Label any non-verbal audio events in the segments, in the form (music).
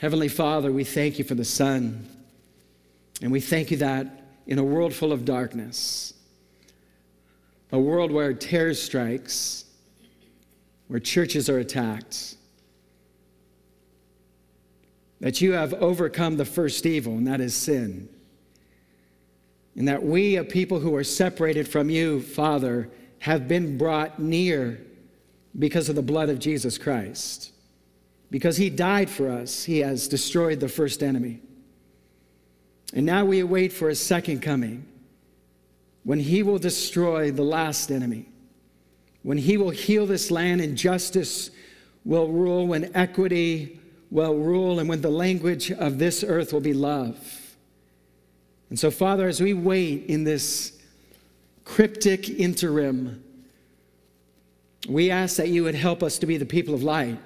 Heavenly Father, we thank you for the sun. And we thank you that in a world full of darkness, a world where terror strikes, where churches are attacked, that you have overcome the first evil, and that is sin. And that we, a people who are separated from you, Father, have been brought near because of the blood of Jesus Christ. Because he died for us, he has destroyed the first enemy. And now we await for his second coming when he will destroy the last enemy, when he will heal this land and justice will rule, when equity will rule, and when the language of this earth will be love. And so, Father, as we wait in this cryptic interim, we ask that you would help us to be the people of light.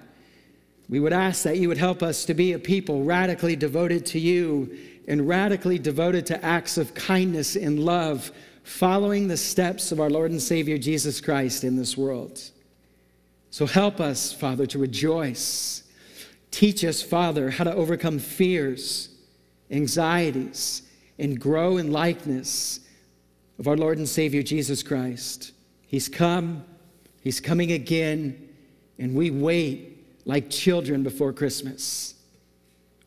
We would ask that you would help us to be a people radically devoted to you and radically devoted to acts of kindness and love, following the steps of our Lord and Savior Jesus Christ in this world. So help us, Father, to rejoice. Teach us, Father, how to overcome fears, anxieties, and grow in likeness of our Lord and Savior Jesus Christ. He's come, He's coming again, and we wait like children before Christmas.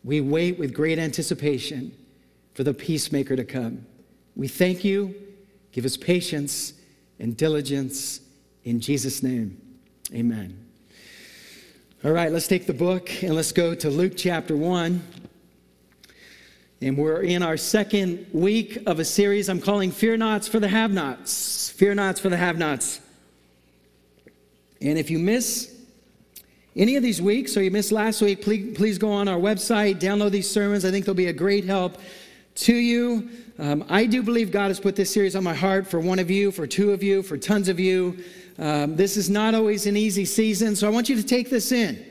We wait with great anticipation for the peacemaker to come. We thank you. Give us patience and diligence in Jesus' name. Amen. All right, let's take the book and let's go to Luke chapter 1. And we're in our second week of a series I'm calling Fear Nots for the Have Nots. Fear Nots for the Have Nots. And if you miss any of these weeks or you missed last week, please, please go on our website, download these sermons. I think they'll be a great help to you. Um, I do believe God has put this series on my heart for one of you, for two of you, for tons of you. Um, this is not always an easy season, so I want you to take this in.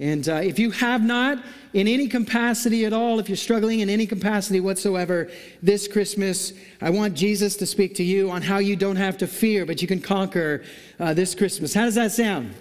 And uh, if you have not, in any capacity at all, if you're struggling in any capacity whatsoever this Christmas, I want Jesus to speak to you on how you don't have to fear, but you can conquer uh, this Christmas. How does that sound?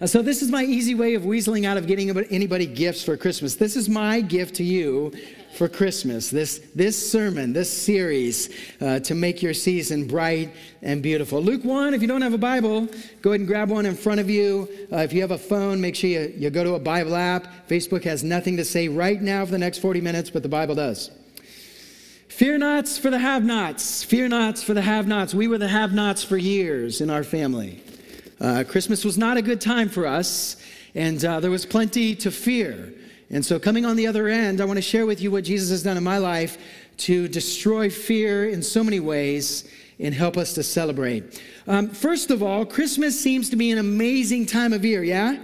Uh, so, this is my easy way of weaseling out of getting anybody gifts for Christmas. This is my gift to you for Christmas. This, this sermon, this series uh, to make your season bright and beautiful. Luke 1, if you don't have a Bible, go ahead and grab one in front of you. Uh, if you have a phone, make sure you, you go to a Bible app. Facebook has nothing to say right now for the next 40 minutes, but the Bible does. Fear nots for the have nots. Fear nots for the have nots. We were the have nots for years in our family. Uh, Christmas was not a good time for us, and uh, there was plenty to fear. And so, coming on the other end, I want to share with you what Jesus has done in my life to destroy fear in so many ways and help us to celebrate. Um, first of all, Christmas seems to be an amazing time of year, yeah?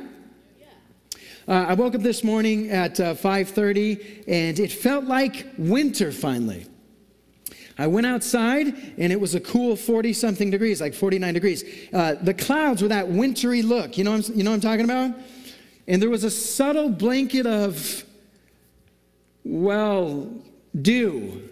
Uh, I woke up this morning at uh, 5:30, and it felt like winter finally. I went outside and it was a cool 40 something degrees, like 49 degrees. Uh, the clouds were that wintry look. You know, you know what I'm talking about? And there was a subtle blanket of, well, dew.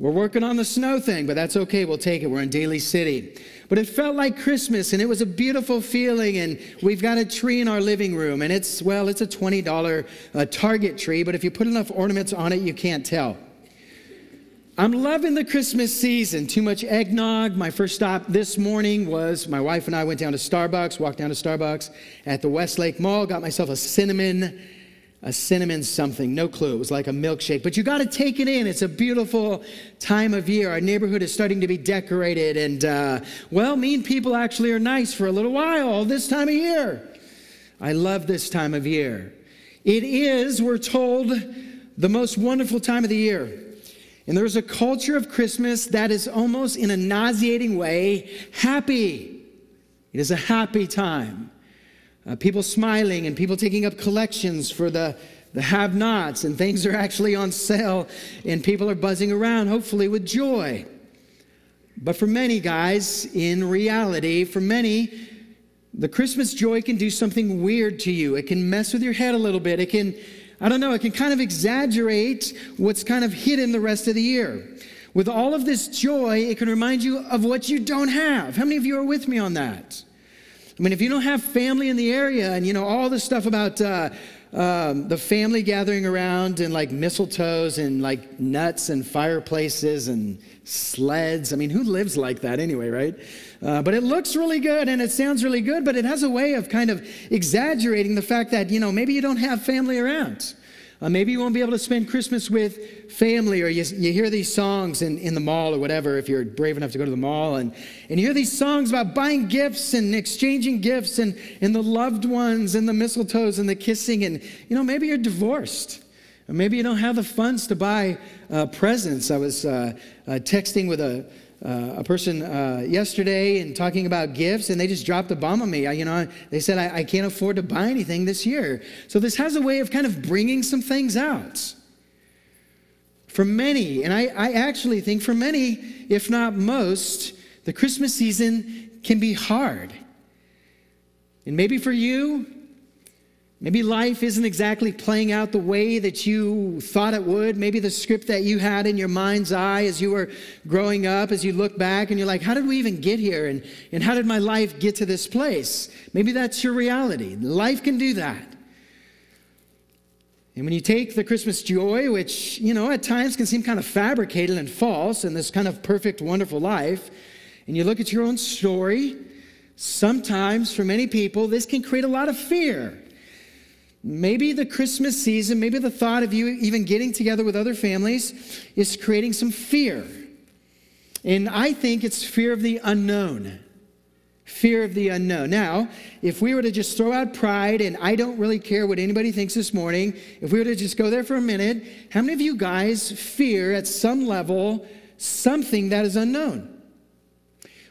We're working on the snow thing, but that's okay. We'll take it. We're in Daly City. But it felt like Christmas and it was a beautiful feeling. And we've got a tree in our living room. And it's, well, it's a $20 uh, Target tree, but if you put enough ornaments on it, you can't tell. I'm loving the Christmas season. Too much eggnog. My first stop this morning was my wife and I went down to Starbucks, walked down to Starbucks at the Westlake Mall, got myself a cinnamon, a cinnamon something. No clue. It was like a milkshake. But you got to take it in. It's a beautiful time of year. Our neighborhood is starting to be decorated. And, uh, well, mean people actually are nice for a little while this time of year. I love this time of year. It is, we're told, the most wonderful time of the year. And there's a culture of Christmas that is almost in a nauseating way happy. It is a happy time. Uh, people smiling and people taking up collections for the, the have nots, and things are actually on sale, and people are buzzing around, hopefully with joy. But for many guys, in reality, for many, the Christmas joy can do something weird to you. It can mess with your head a little bit. It can I don't know, it can kind of exaggerate what's kind of hidden the rest of the year. With all of this joy, it can remind you of what you don't have. How many of you are with me on that? I mean, if you don't have family in the area and you know all this stuff about uh, um, the family gathering around and like mistletoes and like nuts and fireplaces and sleds. I mean, who lives like that anyway, right? Uh, but it looks really good and it sounds really good, but it has a way of kind of exaggerating the fact that, you know, maybe you don't have family around. Uh, maybe you won't be able to spend Christmas with family, or you, you hear these songs in, in the mall or whatever, if you're brave enough to go to the mall, and, and you hear these songs about buying gifts and exchanging gifts and, and the loved ones and the mistletoes and the kissing. And, you know, maybe you're divorced. Or maybe you don't have the funds to buy uh, presents. I was uh, uh texting with a, uh, a person uh, yesterday and talking about gifts, and they just dropped a bomb on me. I, you know, they said I, I can't afford to buy anything this year. So this has a way of kind of bringing some things out. For many, and I, I actually think for many, if not most, the Christmas season can be hard. And maybe for you, Maybe life isn't exactly playing out the way that you thought it would. Maybe the script that you had in your mind's eye as you were growing up, as you look back and you're like, how did we even get here? And, and how did my life get to this place? Maybe that's your reality. Life can do that. And when you take the Christmas joy, which, you know, at times can seem kind of fabricated and false, and this kind of perfect, wonderful life, and you look at your own story, sometimes for many people, this can create a lot of fear. Maybe the Christmas season, maybe the thought of you even getting together with other families is creating some fear. And I think it's fear of the unknown. Fear of the unknown. Now, if we were to just throw out pride and I don't really care what anybody thinks this morning, if we were to just go there for a minute, how many of you guys fear at some level something that is unknown?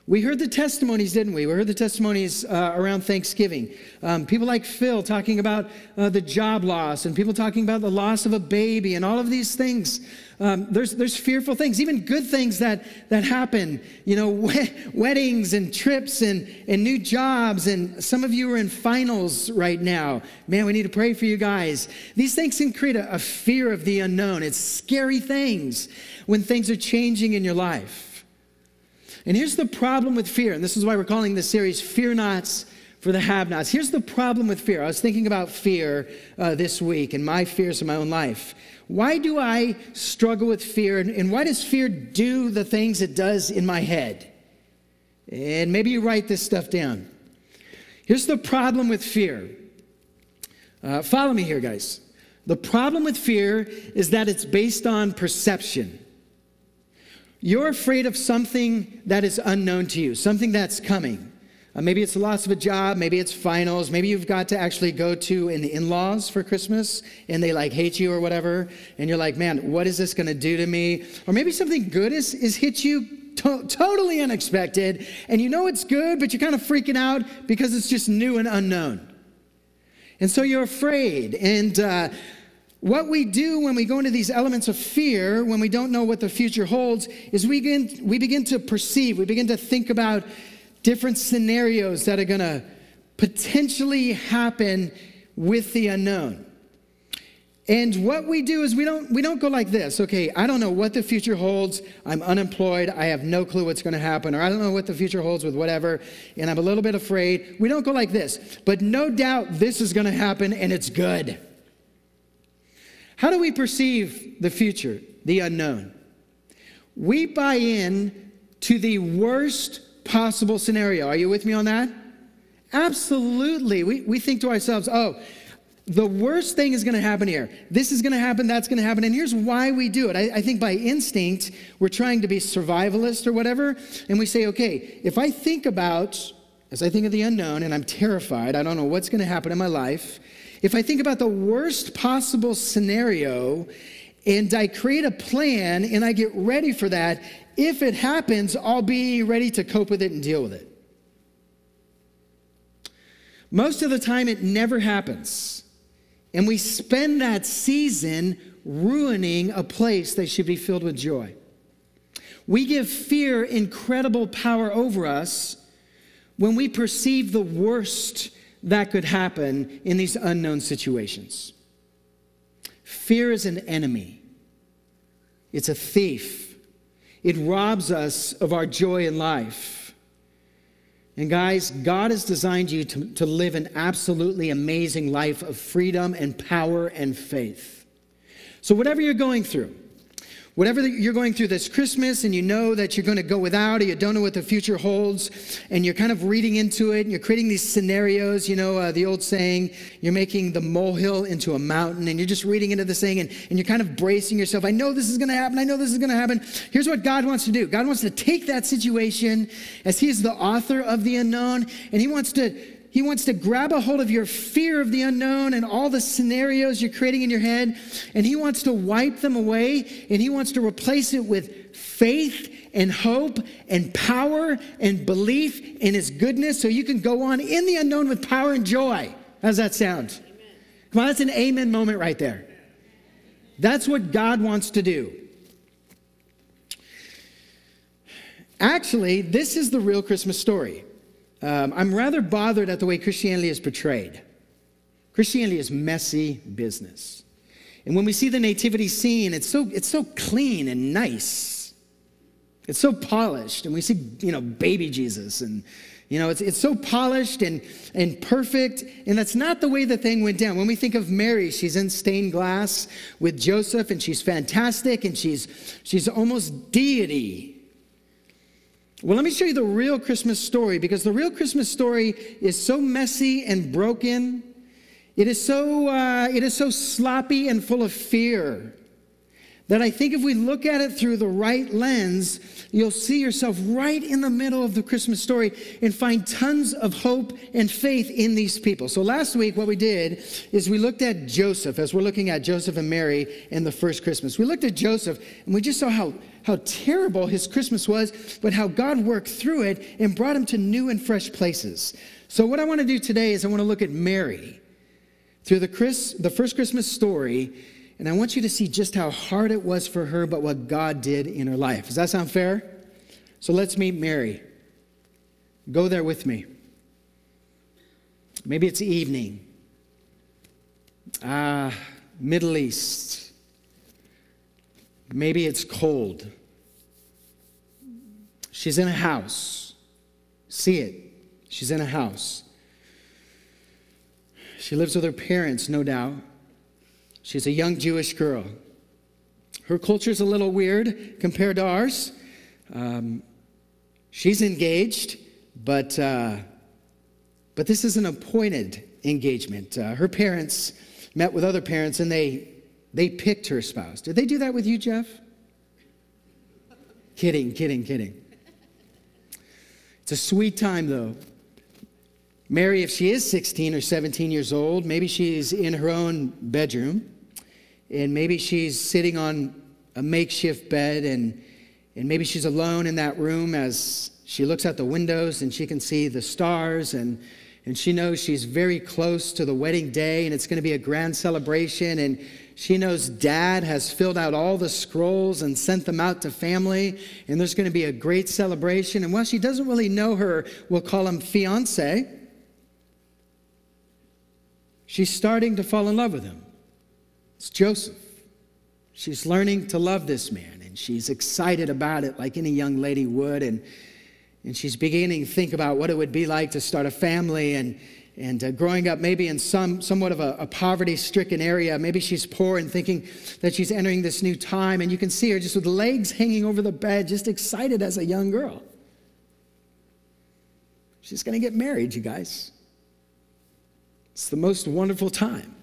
We heard the testimonies, didn't we? We heard the testimonies uh, around Thanksgiving. Um, people like Phil talking about uh, the job loss, and people talking about the loss of a baby, and all of these things. Um, there's, there's fearful things, even good things that, that happen. You know, (laughs) weddings and trips and, and new jobs. And some of you are in finals right now. Man, we need to pray for you guys. These things can create a, a fear of the unknown. It's scary things when things are changing in your life. And here's the problem with fear, and this is why we're calling this series Fear Nots for the Have Nots. Here's the problem with fear. I was thinking about fear uh, this week and my fears in my own life. Why do I struggle with fear, and, and why does fear do the things it does in my head? And maybe you write this stuff down. Here's the problem with fear. Uh, follow me here, guys. The problem with fear is that it's based on perception. You're afraid of something that is unknown to you, something that's coming. Uh, maybe it's the loss of a job, maybe it's finals, maybe you've got to actually go to an in laws for Christmas and they like hate you or whatever, and you're like, man, what is this gonna do to me? Or maybe something good is, is hit you to- totally unexpected, and you know it's good, but you're kind of freaking out because it's just new and unknown. And so you're afraid. And uh, what we do when we go into these elements of fear, when we don't know what the future holds, is we begin, we begin to perceive, we begin to think about different scenarios that are going to potentially happen with the unknown. And what we do is we don't we don't go like this. Okay, I don't know what the future holds. I'm unemployed. I have no clue what's going to happen or I don't know what the future holds with whatever and I'm a little bit afraid. We don't go like this. But no doubt this is going to happen and it's good. How do we perceive the future, the unknown? We buy in to the worst possible scenario. Are you with me on that? Absolutely. We, we think to ourselves, oh, the worst thing is going to happen here. This is going to happen, that's going to happen. And here's why we do it. I, I, think by instinct, we're trying to be survivalist or whatever. And we say, okay, if I think about, as I think of the unknown and I'm terrified, I don't know what's going to happen in my life, if I think about the worst possible scenario and I create a plan and I get ready for that, if it happens, I'll be ready to cope with it and deal with it. Most of the time, it never happens. And we spend that season ruining a place that should be filled with joy. We give fear incredible power over us when we perceive the worst that could happen in these unknown situations. Fear is an enemy, it's a thief. It robs us of our joy in life. And guys, God has designed you to, to live an absolutely amazing life of freedom and power and faith. So, whatever you're going through, Whatever you're going through this Christmas and you know that you're going to go without or you don't know what the future holds and you're kind of reading into it and you're creating these scenarios, you know, uh, the old saying, you're making the molehill into a mountain and you're just reading into this thing and, and you're kind of bracing yourself. I know this is going to happen. I know this is going to happen. Here's what God wants to do God wants to take that situation as He is the author of the unknown and He wants to he wants to grab a hold of your fear of the unknown and all the scenarios you're creating in your head, and He wants to wipe them away, and He wants to replace it with faith and hope and power and belief in His goodness so you can go on in the unknown with power and joy. How's that sound? Amen. Come on, that's an amen moment right there. That's what God wants to do. Actually, this is the real Christmas story. Um, I'm rather bothered at the way Christianity is portrayed. Christianity is messy business. And when we see the nativity scene, it's so, it's so clean and nice. It's so polished. And we see, you know, baby Jesus and, you know, it's, it's so polished and, and perfect. And that's not the way the thing went down. When we think of Mary, she's in stained glass with Joseph and she's fantastic and she's, she's almost deity well, let me show you the real Christmas story because the real Christmas story is so messy and broken. It is so, uh, it is so sloppy and full of fear that I think if we look at it through the right lens, you'll see yourself right in the middle of the Christmas story and find tons of hope and faith in these people. So last week, what we did is we looked at Joseph as we're looking at Joseph and Mary in the first Christmas. We looked at Joseph and we just saw how, how terrible his Christmas was, but how God worked through it and brought him to new and fresh places. So, what I want to do today is I want to look at Mary through the, Chris, the first Christmas story and I want you to see just how hard it was for her, but what God did in her life. Does that sound fair? So let's meet Mary. Go there with me. Maybe it's evening. Ah, Middle East. Maybe it's cold. She's in a house. See it. She's in a house. She lives with her parents, no doubt. She's a young Jewish girl. Her culture's a little weird compared to ours. Um, she's engaged, but, uh, but this is an appointed engagement. Uh, her parents met with other parents and they, they picked her spouse. Did they do that with you, Jeff? kidding, kidding, kidding. It's a sweet time, though. Mary, if she is 16 or 17 years old, maybe she's in her own bedroom and maybe she's sitting on a makeshift bed and, and maybe she's alone in that room as she looks out the windows and she can see the stars and, and she knows she's very close to the wedding day and it's going to be a grand celebration and she knows dad has filled out all the scrolls and sent them out to family and there's going to be a great celebration and while she doesn't really know her we'll call him fiance she's starting to fall in love with him it's Joseph. She's learning to love this man, and she's excited about it like any young lady would. And, and she's beginning to think about what it would be like to start a family and, and uh, growing up maybe in some somewhat of a, a poverty stricken area maybe she's poor and thinking that she's entering this new time and you can see her just with legs hanging over the bed just excited as a young girl she's going to get married you guys it's the most wonderful time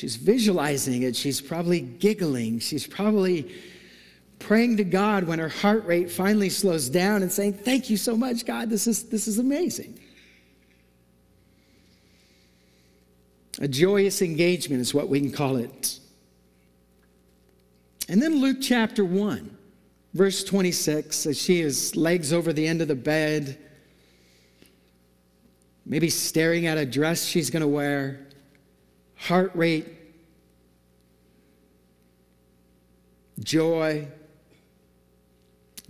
She's visualizing it. She's probably giggling. She's probably praying to God when her heart rate finally slows down and saying, Thank you so much, God. This is, this is amazing. A joyous engagement is what we can call it. And then Luke chapter 1, verse 26, as she is legs over the end of the bed, maybe staring at a dress she's going to wear heart rate, joy,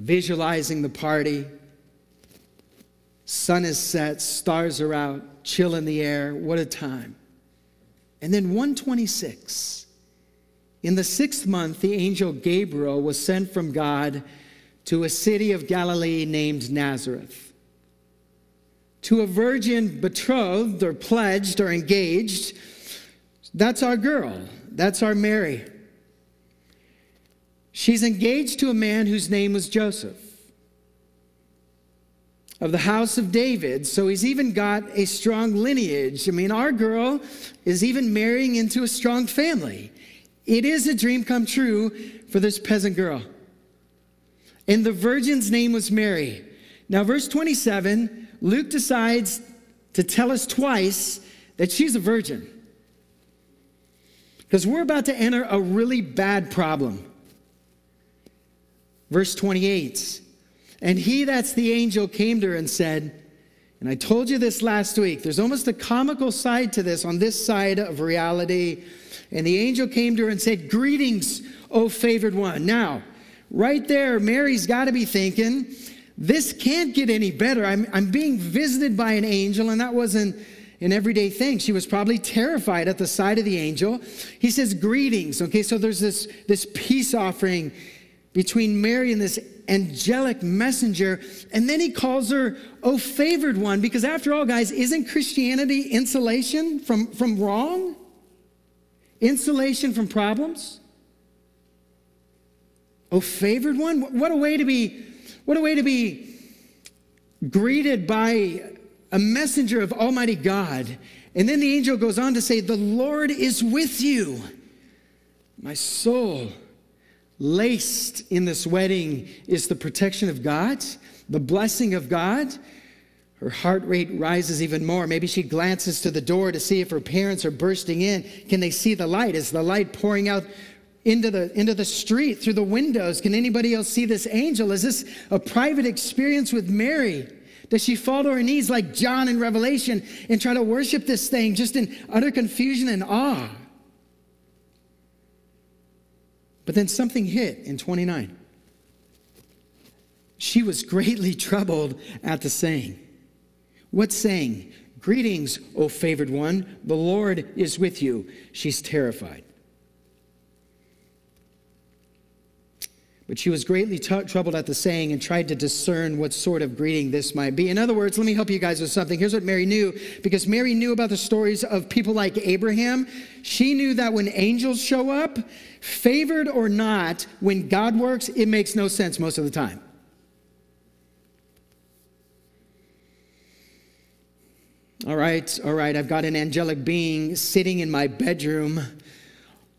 visualizing the party. Sun is set, stars are out, chill in the air. What a time. And then 126. In the sixth month, the angel Gabriel was sent from God to a city of Galilee named Nazareth to a virgin betrothed or pledged or engaged. That's our girl. That's our Mary. She's engaged to a man whose name was Joseph of the house of David. So he's even got a strong lineage. I mean, our girl is even marrying into a strong family. It is a dream come true for this peasant girl. And the virgin's name was Mary. Now, verse 27, Luke decides to tell us twice that she's a virgin. Because we're about to enter a really bad problem. Verse 28 And he, that's the angel, came to her and said, and I told you this last week, there's almost a comical side to this on this side of reality. And the angel came to her and said, Greetings, O favored one. Now, right there, Mary's got to be thinking, This can't get any better. I'm, I'm being visited by an angel, and that wasn't an everyday thing. She was probably terrified at the sight of the angel. He says, Greetings. Okay, so there's this, this peace offering between Mary and this angelic messenger. And then he calls her, oh, favored one, because after all, guys, isn't Christianity insulation from, from wrong? Insulation from problems? Oh, favored one? What a way to be, what a way to be greeted by a messenger of Almighty God. And then the angel goes on to say, The Lord is with you, my soul laced in this wedding is the protection of God, the blessing of God. Her heart rate rises even more. Maybe she glances to the door to see if her parents are bursting in. Can they see the light? Is the light pouring out into the, into the street through the windows? Can anybody else see this angel? Is this a private experience with Mary? Does she fall to her knees like John in Revelation and try to worship this thing just in utter confusion and awe? But then something hit in 29. She was greatly (laughs) troubled at the saying. What saying? Greetings, O favored one, the Lord is with you. She's terrified. But she was greatly t- troubled at the saying and tried to discern what sort of greeting this might be. In other words, let me help you guys with something. Here's what Mary knew because Mary knew about the stories of people like Abraham. She knew that when angels show up, favored or not, when God works, it makes no sense most of the time. All right, all right, I've got an angelic being sitting in my bedroom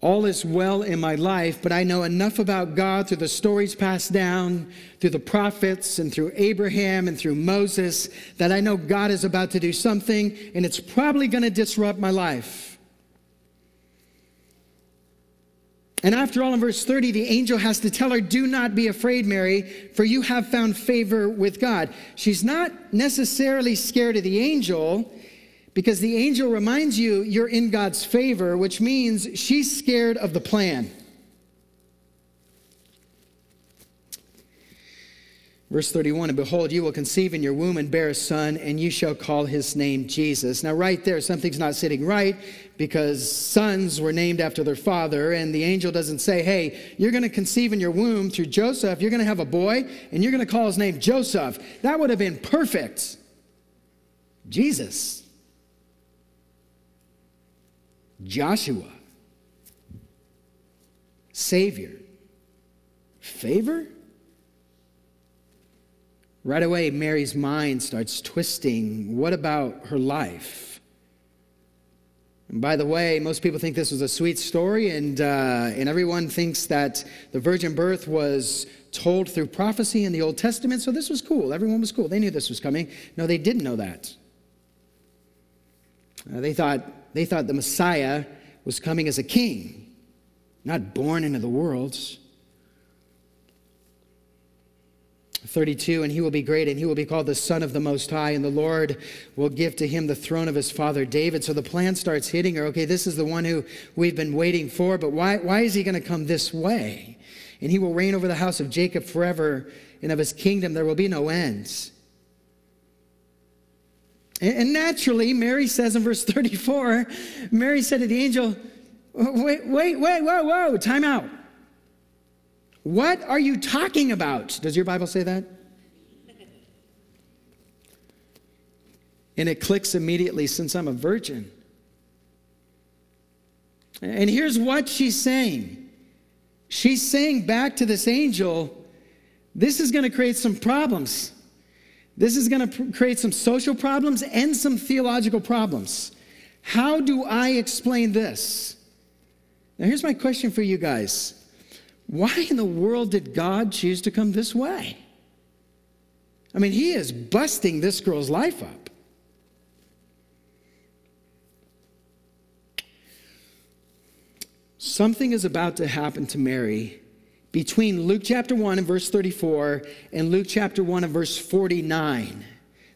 all is well in my life, but I know enough about God through the stories passed down, through the prophets, and through Abraham and through Moses that I know God is about to do something, and it's probably going to disrupt my life. And after all, in verse 30, the angel has to tell her, Do not be afraid, Mary, for you have found favor with God. She's not necessarily scared of the angel because the angel reminds you you're in God's favor, which means she's scared of the plan. Verse 31 And behold, you will conceive in your womb and bear a son, and you shall call his name Jesus. Now, right there, something's not sitting right because sons were named after their father, and the angel doesn't say, Hey, you're going to conceive in your womb through Joseph, you're going to have a boy, and you're going to call his name Joseph. That would have been perfect. Jesus. Joshua, Savior, favor? Right away, Mary's mind starts twisting. What about her life? And by the way, most people think this was a sweet story, and, uh, and everyone thinks that the virgin birth was told through prophecy in the Old Testament, so this was cool. Everyone was cool. They knew this was coming. No, they didn't know that. Uh, they thought they thought the Messiah was coming as a king, not born into the world. 32 and he will be great and he will be called the son of the most high and the lord will give to him the throne of his father david. So the plan starts hitting her. Okay this is the one who we've been waiting for but why, why is he going to come this way? And he will reign over the house of jacob forever and of his kingdom there will be no ends and naturally, Mary says in verse 34, Mary said to the angel, Wait, wait, wait, whoa, whoa, time out. What are you talking about? Does your Bible say that? And it clicks immediately since I'm a virgin. And here's what she's saying she's saying back to this angel, this is going to create some problems. This is going to create some social problems and some theological problems. How do I explain this? Now, here's my question for you guys Why in the world did God choose to come this way? I mean, He is busting this girl's life up. Something is about to happen to Mary between Luke chapter 1 and verse 34 and Luke chapter 1 and verse 49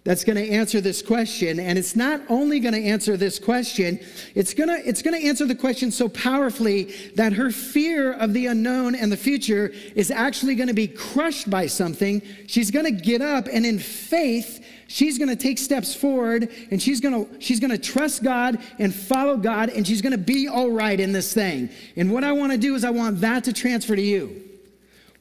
that's going to answer this question and it's not only going to answer this question it's going to it's going to answer the question so powerfully that her fear of the unknown and the future is actually going to be crushed by something. She's going to get up and in faith she's going to take steps forward and she's going to she's going to trust God and follow God and she's going to be all right in this thing. And what I want to do is I want that to transfer to you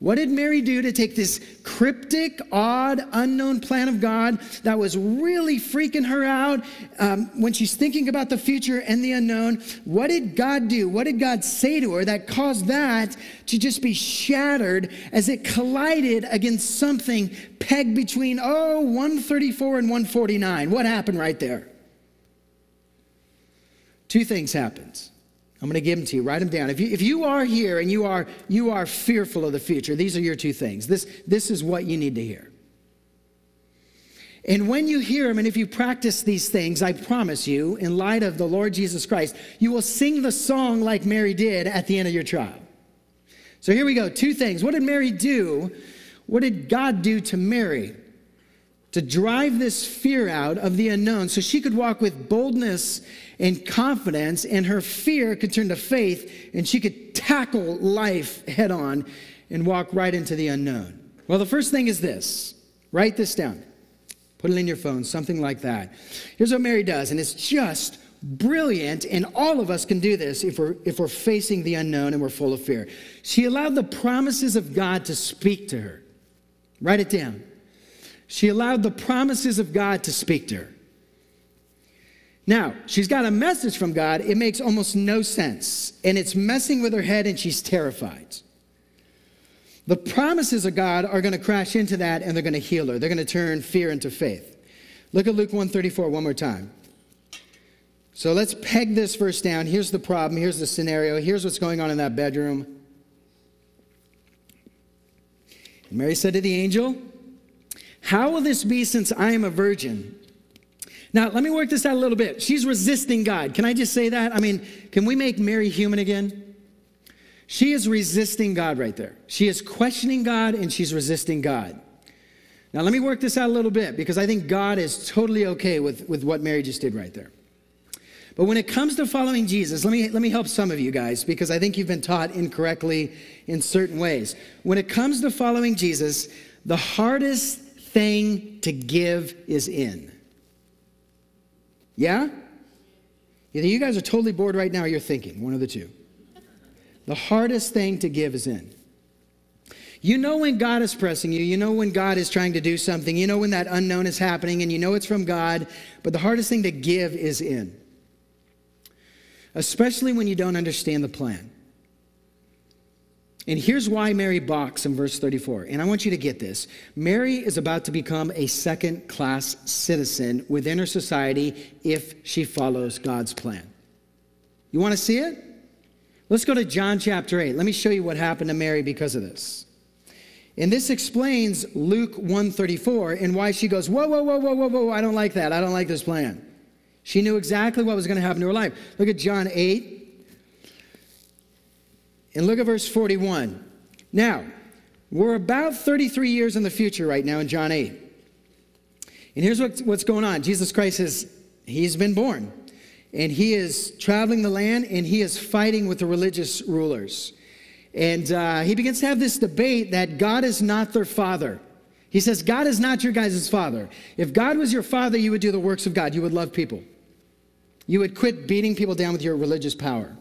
what did Mary do to take this cryptic, odd, unknown plan of God that was really freaking her out um, when she's thinking about the future and the unknown? What did God do? What did God say to her that caused that to just be shattered as it collided against something pegged between, oh, 134 and 149? What happened right there? Two things happened. I'm going to give them to you. Write them down. If you, if you are here and you are, you are fearful of the future, these are your two things. This, this is what you need to hear. And when you hear them, and if you practice these things, I promise you, in light of the Lord Jesus Christ, you will sing the song like Mary did at the end of your trial. So here we go. Two things. What did Mary do? What did God do to Mary? To drive this fear out of the unknown so she could walk with boldness and confidence, and her fear could turn to faith, and she could tackle life head on and walk right into the unknown. Well, the first thing is this write this down, put it in your phone, something like that. Here's what Mary does, and it's just brilliant, and all of us can do this if we're, if we're facing the unknown and we're full of fear. She allowed the promises of God to speak to her. Write it down. She allowed the promises of God to speak to her. Now, she's got a message from God. It makes almost no sense. And it's messing with her head, and she's terrified. The promises of God are going to crash into that, and they're going to heal her. They're going to turn fear into faith. Look at Luke 134 one more time. So let's peg this verse down. Here's the problem. Here's the scenario. Here's what's going on in that bedroom. Mary said to the angel, How will this be since I am a virgin? Now, let me work this out a little bit. She's resisting God. Can I just say that? I mean, can we make Mary human again? She is resisting God right there. She is questioning God and she's resisting God. Now, let me work this out a little bit because I think God is totally okay with, with what Mary just did right there. But when it comes to following Jesus, let me, let me help some of you guys because I think you've been taught incorrectly in certain ways. When it comes to following Jesus, the hardest thing to give is in. Yeah? Either you guys are totally bored right now or you're thinking, one of the two. The hardest thing to give is in. You know when God is pressing you, you know when God is trying to do something, you know when that unknown is happening, and you know it's from God, but the hardest thing to give is in. Especially when you don't understand the plan. And here's why Mary balks in verse 34. And I want you to get this. Mary is about to become a second class citizen within her society if she follows God's plan. You want to see it? Let's go to John chapter 8. Let me show you what happened to Mary because of this. And this explains Luke 134 and why she goes, Whoa, whoa, whoa, whoa, whoa, whoa, I don't like that. I don't like this plan. She knew exactly what was going to happen to her life. Look at John 8, and look at verse 41. Now, we're about 33 years in the future right now in John 8. And here's what, what's going on Jesus Christ has, he's been born. And he is traveling the land and he is fighting with the religious rulers. And uh, he begins to have this debate that God is not their father. He says, God is not your guys' father. If God was your father, you would do the works of God. You would love people. You would quit beating people down with your religious power.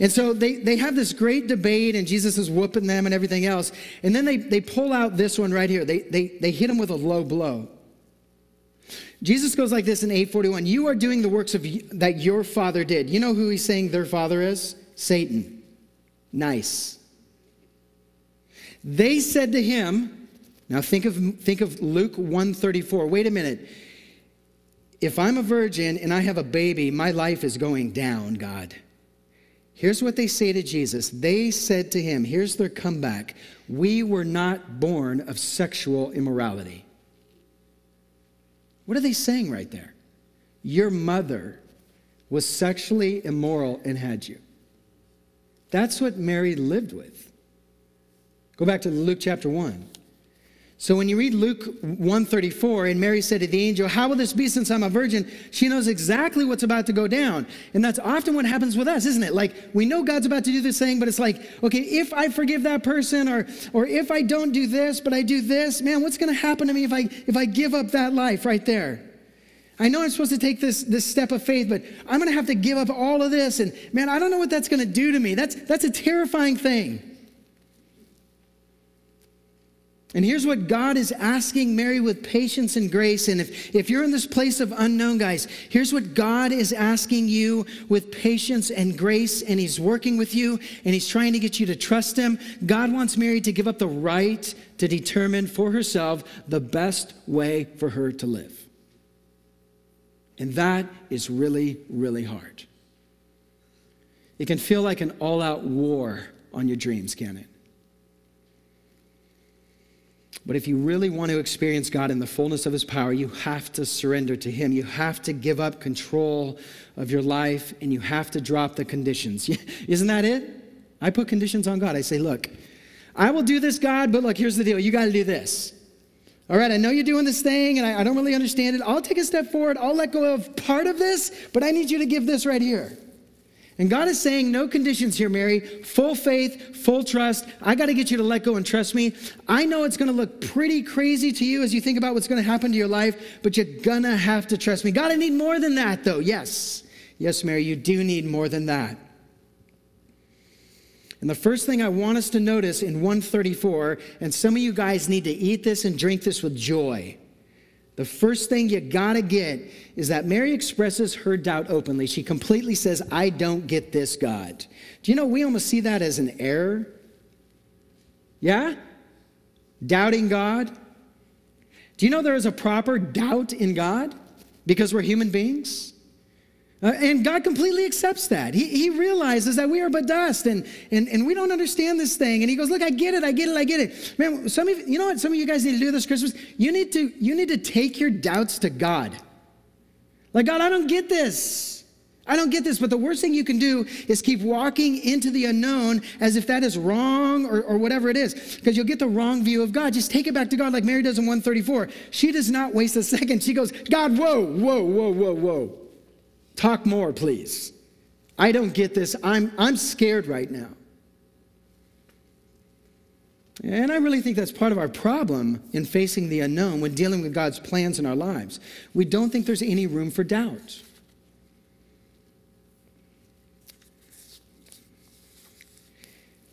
And so they, they have this great debate, and Jesus is whooping them and everything else. And then they, they pull out this one right here. They, they, they hit him with a low blow. Jesus goes like this in 841 You are doing the works of that your father did. You know who he's saying their father is? Satan. Nice. They said to him, now think of, think of Luke 134. Wait a minute. If I'm a virgin and I have a baby, my life is going down, God. Here's what they say to Jesus. They said to him, here's their comeback We were not born of sexual immorality. What are they saying right there? Your mother was sexually immoral and had you. That's what Mary lived with. Go back to Luke chapter 1. So when you read Luke 134 and Mary said to the angel, "How will this be since I'm a virgin?" She knows exactly what's about to go down. And that's often what happens with us, isn't it? Like we know God's about to do this thing, but it's like, okay, if I forgive that person or or if I don't do this, but I do this, man, what's to happen to me if I if I give up that life right there? I know I'm supposed to take this, this step of faith, but I'm to have to give up all of this. And man, I don't know what that's to do to me. That's, that's a terrifying thing. And here's what God is asking Mary with patience and grace. And if, if you're in this place of unknown, guys, here's what God is asking you with patience and grace. And He's working with you and He's trying to get you to trust Him. God wants Mary to give up the right to determine for herself the best way for her to live. And that is really, really hard. It can feel like an all out war on your dreams, can it? But if you really want to experience God in the fullness of His power, you have to surrender to Him. You have to give up control of your life and you have to drop the conditions. (laughs) Isn't that it? I put conditions on God. I say, look, I will do this, God, but look, here's the deal. You got to do this. All right, I know you're doing this thing and I, I don't really understand it. I'll take a step forward. I'll let go of part of this, but I need you to give this right here. And God is saying, no conditions here, Mary. Full faith, full trust. I got to get you to let go and trust me. I know it's going to look pretty crazy to you as you think about what's going to happen to your life, but you're going to have to trust me. God, I need more than that, though. Yes. Yes, Mary, you do need more than that. And the first thing I want us to notice in 134, and some of you guys need to eat this and drink this with joy. The first thing you gotta get is that Mary expresses her doubt openly. She completely says, I don't get this, God. Do you know we almost see that as an error? Yeah? Doubting God? Do you know there is a proper doubt in God because we're human beings? Uh, and God completely accepts that. He, he realizes that we are but dust and, and, and we don't understand this thing. And he goes, Look, I get it, I get it, I get it. Man, some of you, you know what some of you guys need to do this Christmas? You need to, you need to take your doubts to God. Like, God, I don't get this. I don't get this. But the worst thing you can do is keep walking into the unknown as if that is wrong or, or whatever it is, because you'll get the wrong view of God. Just take it back to God, like Mary does in 134. She does not waste a second. She goes, God, whoa, whoa, whoa, whoa, whoa. Talk more, please. I don't get this. I'm, I'm scared right now. And I really think that's part of our problem in facing the unknown when dealing with God's plans in our lives. We don't think there's any room for doubt.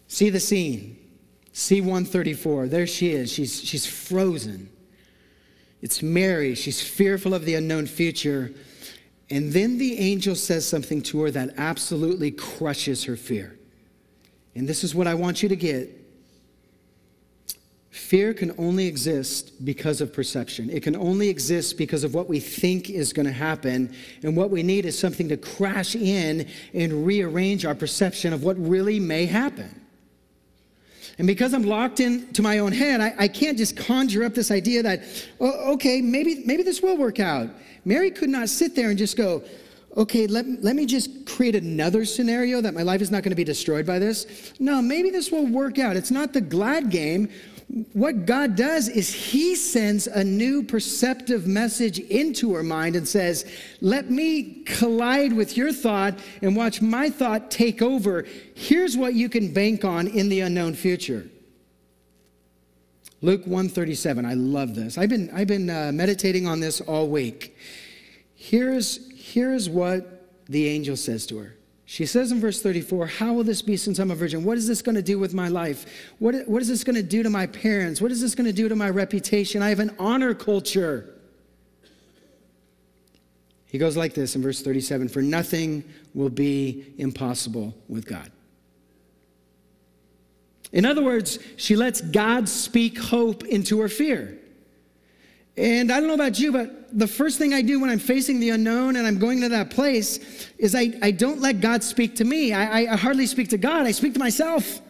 See the scene. C134. There she is. She's, she's frozen. It's Mary. She's fearful of the unknown future. And then the angel says something to her that absolutely crushes her fear. And this is what I want you to get. Fear can only exist because of perception. It can only exist because of what we think is going to happen. And what we need is something to crash in and rearrange our perception of what really may happen. And because I'm locked into my own head, I, I can't just conjure up this idea that, oh, okay, maybe, maybe this will work out. Mary could not sit there and just go, okay, let, let me just create another scenario that my life is not going to be destroyed by this. No, maybe this will work out. It's not the glad game. What God does is He sends a new perceptive message into her mind and says, Let me collide with your thought and watch my thought take over. Here's what you can bank on in the unknown future. Luke 137. I love this. I've been, I've been uh, meditating on this all week. Here's, here's what the angel says to her. She says in verse 34, How will this be since I'm a virgin? What is this going to do with my life? What, what is this going to do to my parents? What is this going to do to my reputation? I have an honor culture. He goes like this in verse 37 For nothing will be impossible with God. In other words, she lets God speak hope into her fear. And I don't know about you, but the first thing I do when I'm facing the unknown and I'm going to that place is I, I don't let God speak to me. I, I hardly speak to God, I speak to myself.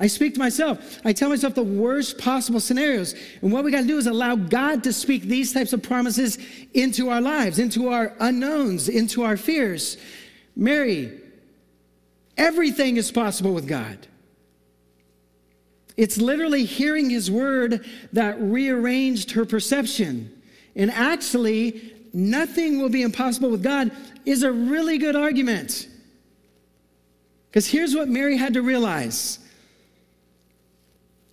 I speak to myself. I tell myself the worst possible scenarios. And what we got to do is allow God to speak these types of promises into our lives, into our unknowns, into our fears. Mary, everything is possible with God. It's literally hearing his word that rearranged her perception. And actually, nothing will be impossible with God is a really good argument. Because here's what Mary had to realize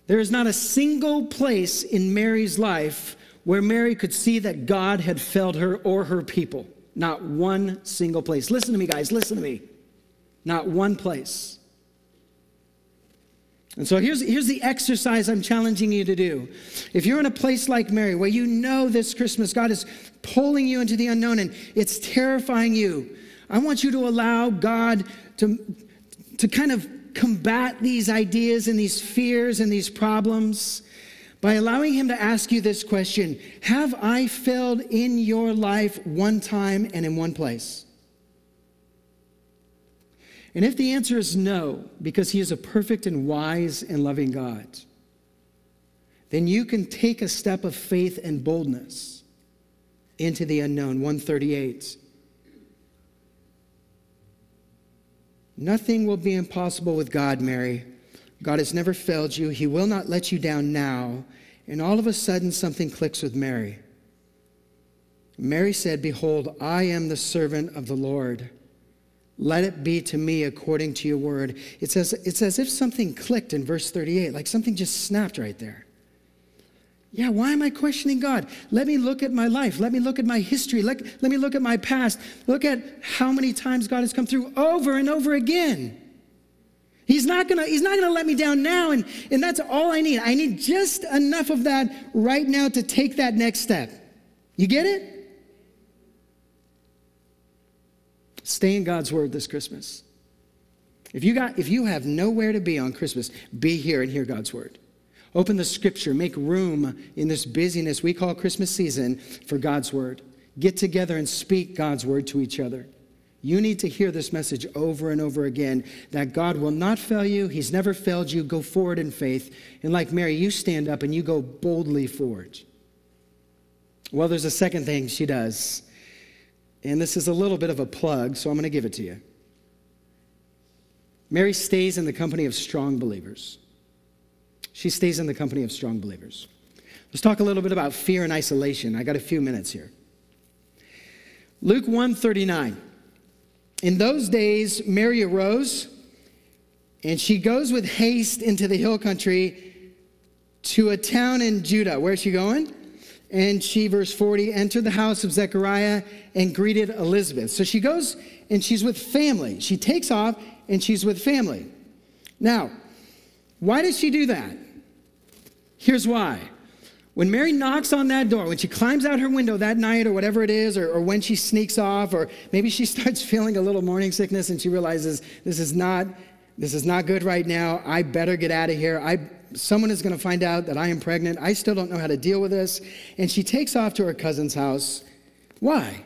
there is not a single place in Mary's life where Mary could see that God had failed her or her people. Not one single place. Listen to me, guys, listen to me. Not one place. And so here's, here's the exercise I'm challenging you to do. If you're in a place like Mary, where you know this Christmas God is pulling you into the unknown and it's terrifying you, I want you to allow God to, to kind of combat these ideas and these fears and these problems by allowing Him to ask you this question Have I failed in your life one time and in one place? And if the answer is no, because He is a perfect and wise and loving God, then you can take a step of faith and boldness into the unknown. 138. Nothing will be impossible with God, Mary. God has never failed you. He will not let you down now. And all of a sudden, something clicks with Mary. Mary said, Behold, I am the servant of the Lord. Let it be to me according to your word. It says, it's as if something clicked in verse 38, like something just snapped right there. Yeah, why am I questioning God? Let me look at my life. Let me look at my history. Let, let me look at my past. Look at how many times God has come through over and over again. He's not gonna, he's not gonna let me down now, and, and that's all I need. I need just enough of that right now to take that next step. You get it? Stay in God's word this Christmas. If you, got, if you have nowhere to be on Christmas, be here and hear God's word. Open the scripture, make room in this busyness we call Christmas season for God's word. Get together and speak God's word to each other. You need to hear this message over and over again that God will not fail you. He's never failed you. Go forward in faith. And like Mary, you stand up and you go boldly forward. Well, there's a second thing she does. And this is a little bit of a plug, so I'm going to give it to you. Mary stays in the company of strong believers. She stays in the company of strong believers. Let's talk a little bit about fear and isolation. I got a few minutes here. Luke 139. In those days, Mary arose and she goes with haste into the hill country to a town in Judah. Where's she going? And she, verse 40, entered the house of Zechariah and greeted Elizabeth. So she goes and she's with family. She takes off and she's with family. Now, why does she do that? Here's why. When Mary knocks on that door, when she climbs out her window that night or whatever it is, or, or, when she sneaks off, or maybe she (laughs) starts feeling a little morning sickness and she realizes this is not, this is not good right now. I better get out of here. I, someone is going to find out that I am pregnant. I still don't know how to deal with this. And she takes off to her cousin's house. Why?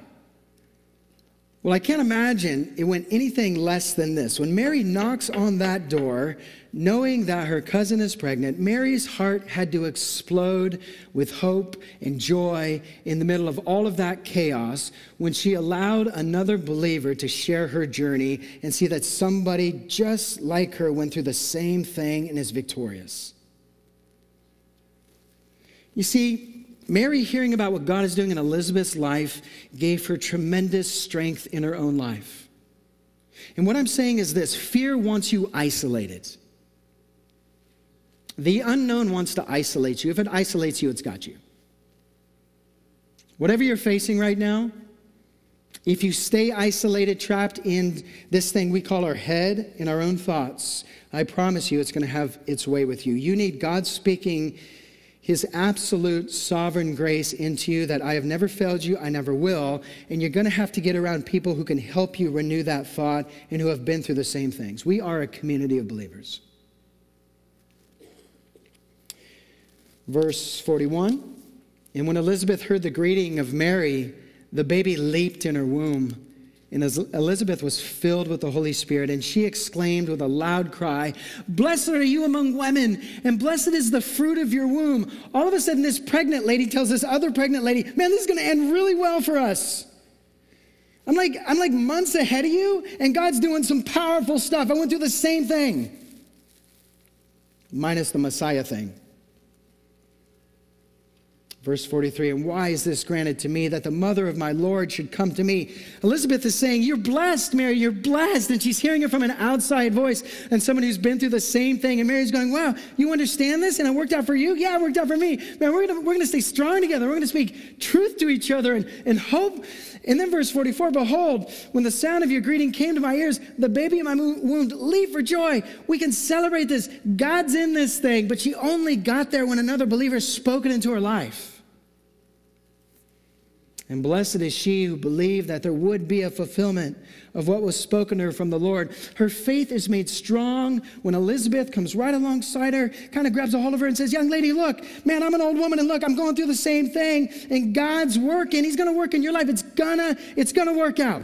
Well, I can't imagine it went anything less than this. When Mary knocks on that door, knowing that her cousin is pregnant, Mary's heart had to explode with hope and joy in the middle of all of that chaos when she allowed another believer to share her journey and see that somebody just like her went through the same thing and is victorious. You see, Mary, hearing about what God is doing in Elizabeth's life, gave her tremendous strength in her own life. And what I'm saying is this fear wants you isolated. The unknown wants to isolate you. If it isolates you, it's got you. Whatever you're facing right now, if you stay isolated, trapped in this thing we call our head, in our own thoughts, I promise you it's going to have its way with you. You need God speaking his absolute sovereign grace into you that I have never failed you, I never will. And you're going to have to get around people who can help you renew that thought and who have been through the same things. We are a community of believers. Verse 41 And when Elizabeth heard the greeting of Mary, the baby leaped in her womb. And Elizabeth was filled with the Holy Spirit, and she exclaimed with a loud cry, Blessed are you among women, and blessed is the fruit of your womb. All of a sudden, this pregnant lady tells this other pregnant lady, Man, this is going to end really well for us. I'm like, I'm like months ahead of you, and God's doing some powerful stuff. I went through the same thing, minus the Messiah thing. Verse 43, and why is this granted to me that the mother of my Lord should come to me? Elizabeth is saying, You're blessed, Mary, you're blessed. And she's hearing it from an outside voice and someone who's been through the same thing. And Mary's going, Wow, you understand this? And it worked out for you? Yeah, it worked out for me. Man, we're gonna, we're gonna stay strong together. We're gonna speak truth to each other and, and hope. And then verse 44, Behold, when the sound of your greeting came to my ears, the baby in my womb leaped for joy. We can celebrate this. God's in this thing. But she only got there when another believer spoke it into her life. And blessed is she who believed that there would be a fulfillment of what was spoken to her from the Lord. Her faith is made strong when Elizabeth comes right alongside her, kind of grabs a hold of her and says, Young lady, look, man, I'm an old woman, and look, I'm going through the same thing, and God's working. He's to work in your life. It's gonna, it's gonna work out.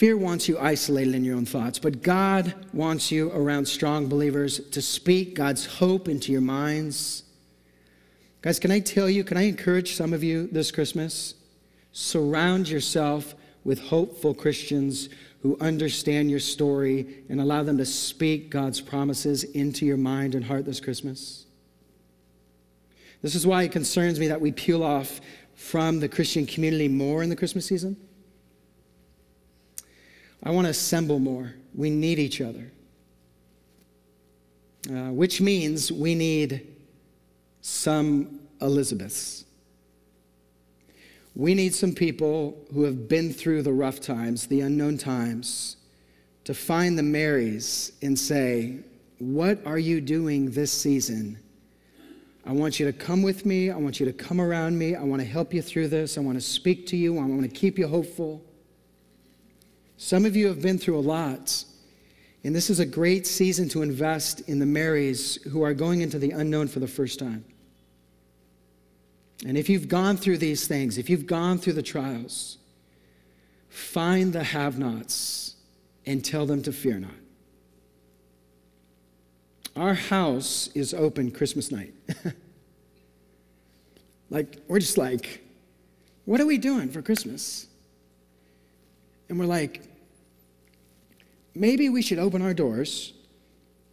Fear wants you isolated in your own thoughts, but God wants you around strong believers to speak God's hope into your minds. Guys, can I tell you, can I encourage some of you this Christmas? Surround yourself with hopeful Christians who understand your story and allow them to speak God's promises into your mind and heart this Christmas. This is why it concerns me that we peel off from the Christian community more in the Christmas season. I want to assemble more. We need each other. Uh, which means we need some Elizabeths. We need some people who have been through the rough times, the unknown times, to find the Marys and say, What are you doing this season? I want you to come with me. I want you to come around me. I want to help you through this. I want to speak to you. I want to keep you hopeful. Some of you have been through a lot, and this is a great season to invest in the Marys who are going into the unknown for the first time. And if you've gone through these things, if you've gone through the trials, find the have nots and tell them to fear not. Our house is open Christmas night. (laughs) like, we're just like, what are we doing for Christmas? And we're like, maybe we should open our doors.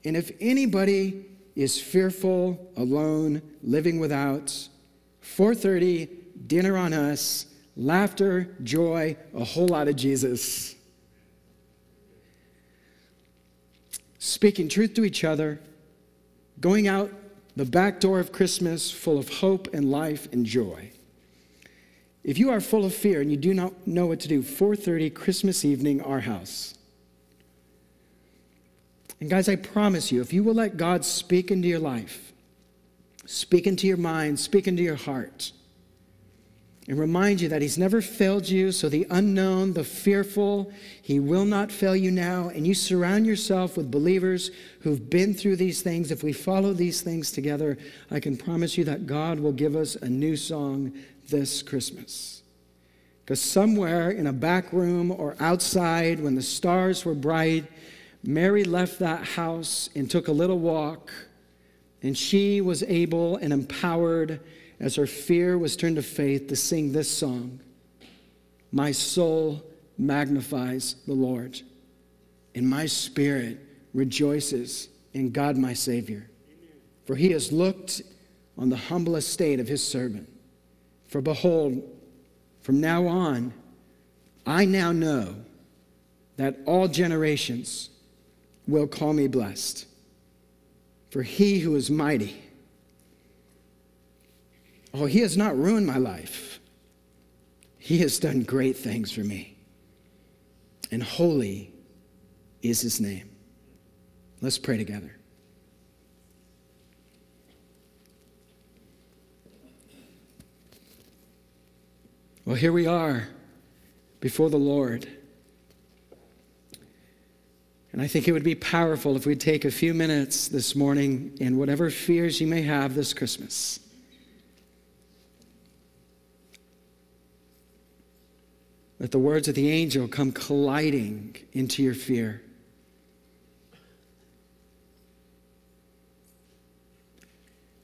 And if anybody is fearful, alone, living without, 4:30, dinner on us, laughter, joy, a whole lot of Jesus. Speaking truth to each other, going out the back door of Christmas full of hope and life and joy. If you are full of fear and you do not know what to do, 4:30 Christmas evening our house. And guys, I promise you, if you will let God speak into your life, speak into your mind, speak into your heart, and remind you that He's never failed you, so the unknown, the fearful, He will not fail you now. And you surround yourself with believers who've been through these things. If we follow these things together, I can promise you that God will give us a new song this Christmas. Because somewhere in a back room or outside, when the stars were bright, Mary left that house and took a little walk, and she was able and empowered as her fear was turned to faith to sing this song My soul magnifies the Lord, and my spirit rejoices in God my Savior. For he has looked on the humble estate of his servant. For behold, from now on, I now know that all generations will call me blessed. For he who is mighty, oh, he has not ruined my life. He has done great things for me. And holy is his name. Let's pray together. Well, here we are before the Lord. And I think it would be powerful if we'd take a few minutes this morning in whatever fears you may have this Christmas. Let the words of the angel come colliding into your fear.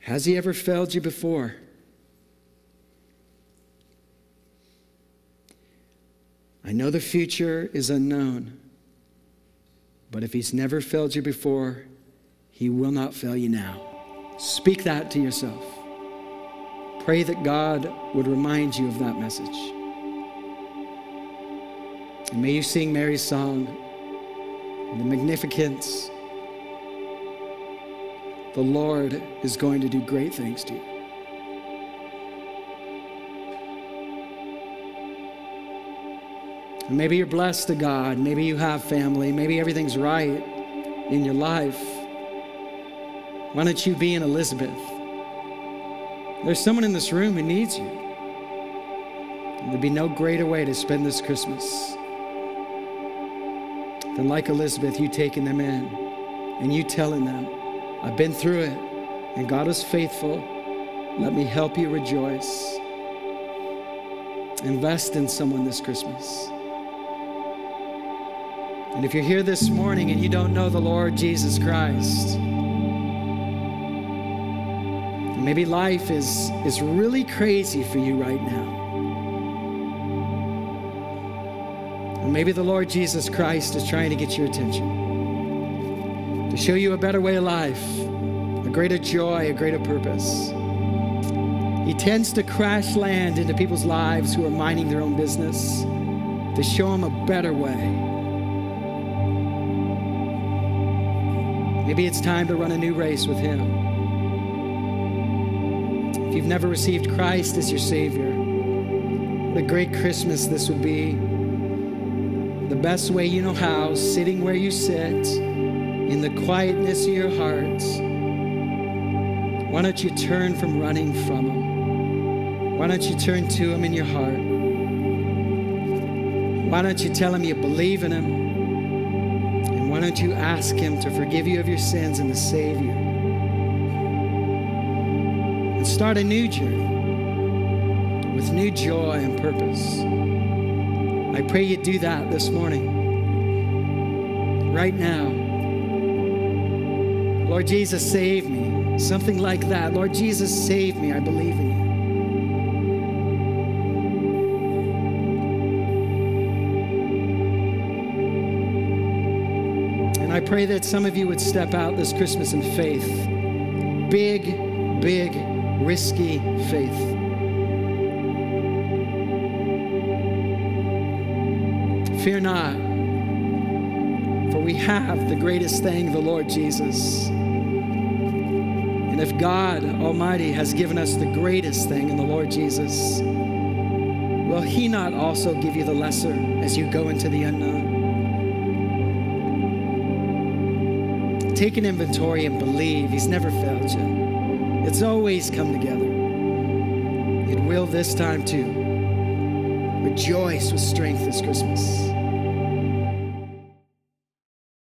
Has he ever failed you before? I know the future is unknown, but if he's never failed you before, he will not fail you now. Speak that to yourself. Pray that God would remind you of that message. And may you sing Mary's song, the Magnificat. The Lord is going to do great things to you. Maybe you're blessed to God. Maybe you have family. Maybe everything's right in your life. Why don't you be an Elizabeth? There's someone in this room who needs you. There'd be no greater way to spend this Christmas than, like Elizabeth, you taking them in and you telling them, I've been through it and God is faithful. Let me help you rejoice. Invest in someone this Christmas. And if you're here this morning and you don't know the Lord Jesus Christ, maybe life is, is really crazy for you right now. And maybe the Lord Jesus Christ is trying to get your attention, to show you a better way of life, a greater joy, a greater purpose. He tends to crash land into people's lives who are minding their own business to show them a better way. Maybe it's time to run a new race with Him. If you've never received Christ as your Savior, what a great Christmas this would be. The best way you know how, sitting where you sit, in the quietness of your heart. Why don't you turn from running from Him? Why don't you turn to Him in your heart? Why don't you tell Him you believe in Him? Why don't you ask Him to forgive you of your sins and to save you? And start a new journey with new joy and purpose. I pray you do that this morning, right now. Lord Jesus, save me. Something like that. Lord Jesus, save me. I believe in you. Pray that some of you would step out this Christmas in faith. Big, big, risky faith. Fear not, for we have the greatest thing, the Lord Jesus. And if God Almighty has given us the greatest thing in the Lord Jesus, will He not also give you the lesser as you go into the unknown? Take an inventory and believe He's never failed you. It's always come together. It will this time too. Rejoice with strength this Christmas.